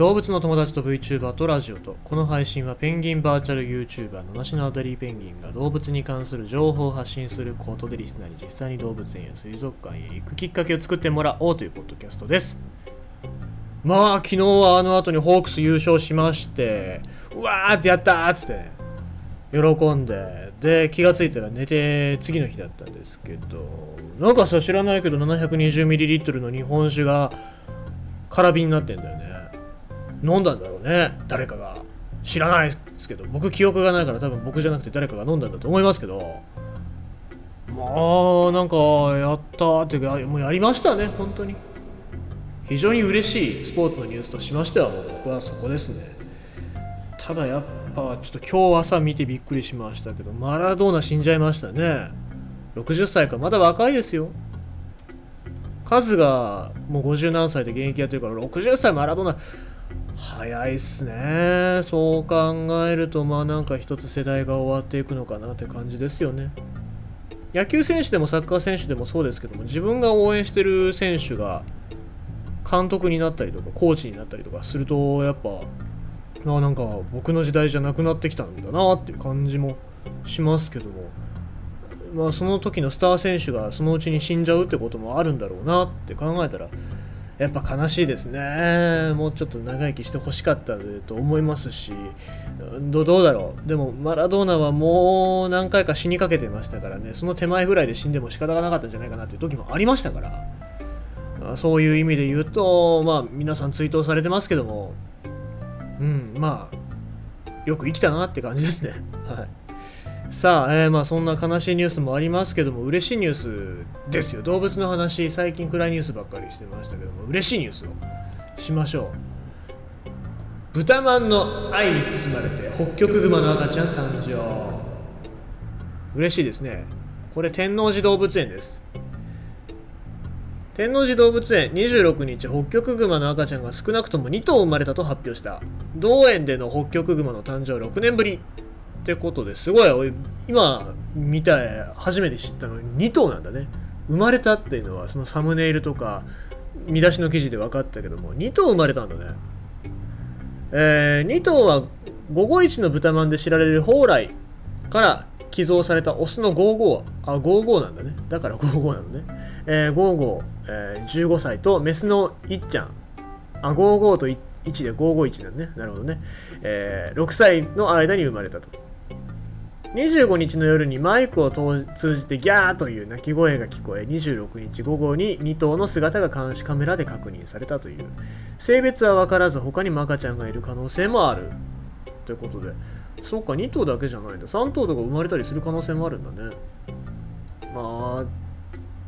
動物の友達と VTuber とラジオとこの配信はペンギンバーチャル YouTuber のナシのアダリーペンギンが動物に関する情報を発信することでリスナーに実際に動物園や水族館へ行くきっかけを作ってもらおうというポッドキャストです。まあ昨日はあの後にホークス優勝しましてうわーってやったーっつって。喜んで。で気がついたら寝て次の日だったんですけどなんかさ知らないけど 720ml の日本酒が空瓶になってんだよね。飲んだんだろうね。誰かが。知らないですけど。僕記憶がないから多分僕じゃなくて誰かが飲んだんだと思いますけど。まあなんかやったっていうかもうやりましたね本当に。非常に嬉しいスポーツのニュースとしましてはもう僕はそこですね。ただやっぱちょっと今日朝見てびっくりしましたけどマラドーナ死んじゃいましたね。60歳かまだ若いですよ。数がもう50何歳で現役やってるから60歳マラドーナ早いっすね。そう考えるとまあなんか一つ世代が終わっていくのかなって感じですよね。野球選手でもサッカー選手でもそうですけども自分が応援してる選手が監督になったりとかコーチになったりとかするとやっぱあなんか僕の時代じゃなくなってきたんだなっていう感じもしますけども。まあその時のスター選手がそのうちに死んじゃうってこともあるんだろうなって考えたらやっぱ悲しいですね。もうちょっと長生きしてほしかったと思いますし。どどうだろう。でもマラドーナはもう何回か死にかけてましたからね。その手前ぐらいで死んでも仕方がなかったんじゃないかなっていう時もありましたから。そういう意味で言うとまあ皆さん追悼されてますけども。うんまあよく生きたなって感じですね。はい。さあ、えー、まあそんな悲しいニュースもありますけども嬉しいニュース。ですよ。動物の話最近暗いニュースばっかりしてましたけども嬉しいニュースをしましょう豚まんの愛に包まれてホッキョクグマの赤ちゃん誕生。嬉しいですね。これ天王寺動物園です。天王寺動物園26日ホッキョクグマの赤ちゃんが少なくとも2頭生まれたと発表した。同園でのホッキョクグマの誕生6年ぶり。ってことですごい今見た初めて知ったのに2頭なんだね。生まれたっていうのはそのサムネイルとか見出しの記事で分かったけども2頭生まれたんだね。えー、2頭は551の豚まんで知られる蓬莱から寄贈されたオスのゴーゴーあゴーゴーなんだね。だからゴーゴーなのね、えー、ゴー、えー、15歳とメスのいっちゃん。あゴーゴーと1で551なんね。なるほどね、えー、6歳の間に生まれたと。25日の夜にマイクを通じてギャーという鳴き声が聞こえ26日午後に2頭の姿が監視カメラで確認されたという性別は分からず他にも赤ちゃんがいる可能性もある。ということでそうか2頭だけじゃないんだ。3頭とか生まれたりする可能性もあるんだね。まあ、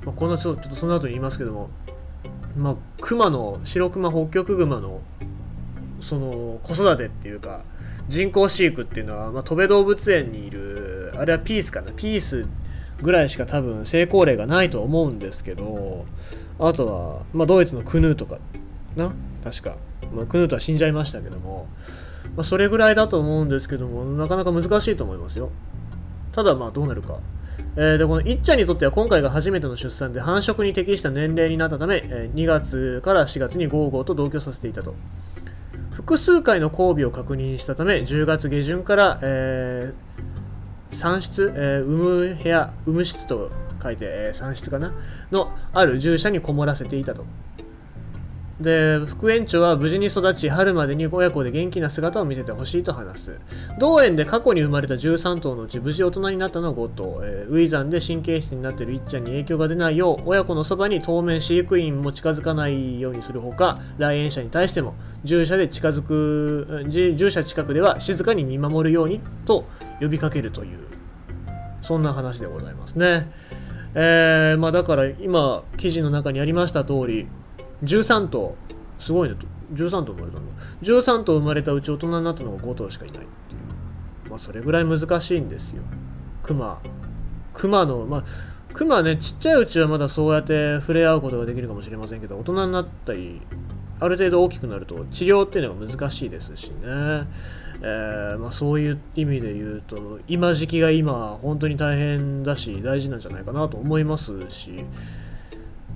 まあ、こんなちょっとその後に言いますけどもまあ熊の白熊北極熊のその子育てっていうか人工飼育っていうのは、まあ、戸部動物園にいるあれはピースかな。ピースぐらいしか多分成功例がないと思うんですけどあとは、まあ、ドイツのクヌーとかな確か、まあ、クヌートは死んじゃいましたけども、まあ、それぐらいだと思うんですけどもなかなか難しいと思いますよ。ただまあどうなるか。えー、でこのいっちゃんにとっては今回が初めての出産で繁殖に適した年齢になったため、え、2月から4月にゴーゴーと同居させていたと。複数回の交尾を確認したため10月下旬から、えー、産室、えー、産む部屋産む室と書いて、えー、産室かな？のある獣舎にこもらせていたと。で副園長は無事に育ち春までに親子で元気な姿を見せてほしいと話す。同園で過去に生まれた13頭のうち無事大人になったのは5頭、えー、ウィザンで神経質になっているいっちゃんに影響が出ないよう親子のそばに当面飼育員も近づかないようにするほか来園者に対しても獣舎で近づく獣舎近くでは静かに見守るようにと呼びかけるというそんな話でございますね。えー、まあだから今記事の中にありました通り13頭。すごいね。13頭生まれたんだ。13頭生まれたうち大人になったのが5頭しかいないっていう。まあそれぐらい難しいんですよ。クマクマのまあクマねちっちゃいうちはまだそうやって触れ合うことができるかもしれませんけど大人になったりある程度大きくなると治療っていうのが難しいですしね、えー、まあ、そういう意味で言うと今時期が今本当に大変だし大事なんじゃないかなと思いますし。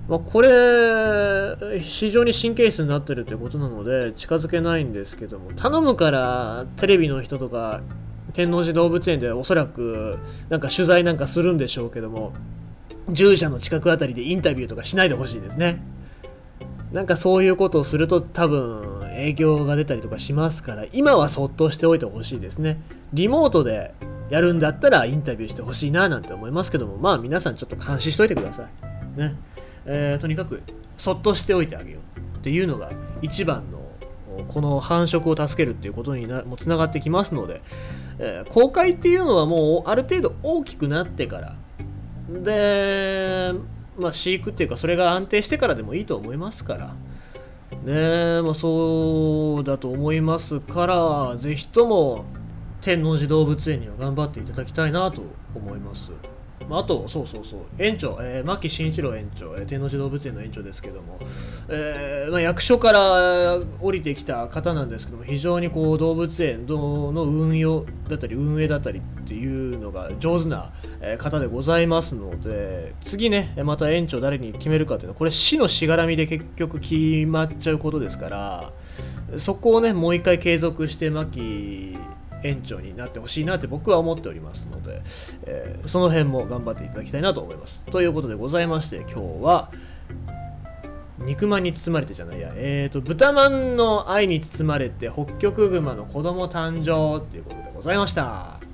まあ、これ非常に神経質になってるということなので近づけないんですけども頼むからテレビの人とか天王寺動物園でおそらくなんか取材なんかするんでしょうけども獣舎の近くあたりでインタビューとかしないでほしいですね。なんかそういうことをすると多分影響が出たりとかしますから今はそっとしておいてほしいですね。リモートでやるんだったらインタビューしてほしいななんて思いますけどもまあ皆さんちょっと監視しといてください。ね。えー、とにかくそっとしておいてあげようっていうのが一番のこの繁殖を助けるっていうことになもつながってきますので、えー、公開っていうのはもうある程度大きくなってからで、まあ、飼育っていうかそれが安定してからでもいいと思いますからねまあ、そうだと思いますからぜひとも天王寺動物園には頑張っていただきたいなと思います。まあ、あと、そうそうそう、園長、えー、牧慎一郎園長、えー、天王寺動物園の園長ですけども、えーまあ、役所から降りてきた方なんですけども、非常にこう動物園の運用だったり、運営だったりっていうのが上手な方でございますので、次ね、また園長誰に決めるかというのは、これ、市のしがらみで結局決まっちゃうことですから、そこをね、もう一回継続して、牧園長になってほしいなって僕は思っておりますので、えー、その辺も頑張っていただきたいなと思います。ということでございまして今日は肉まんに包まれてじゃないや、えーと、豚まんの愛に包まれて北極熊の子供誕生ということでございました。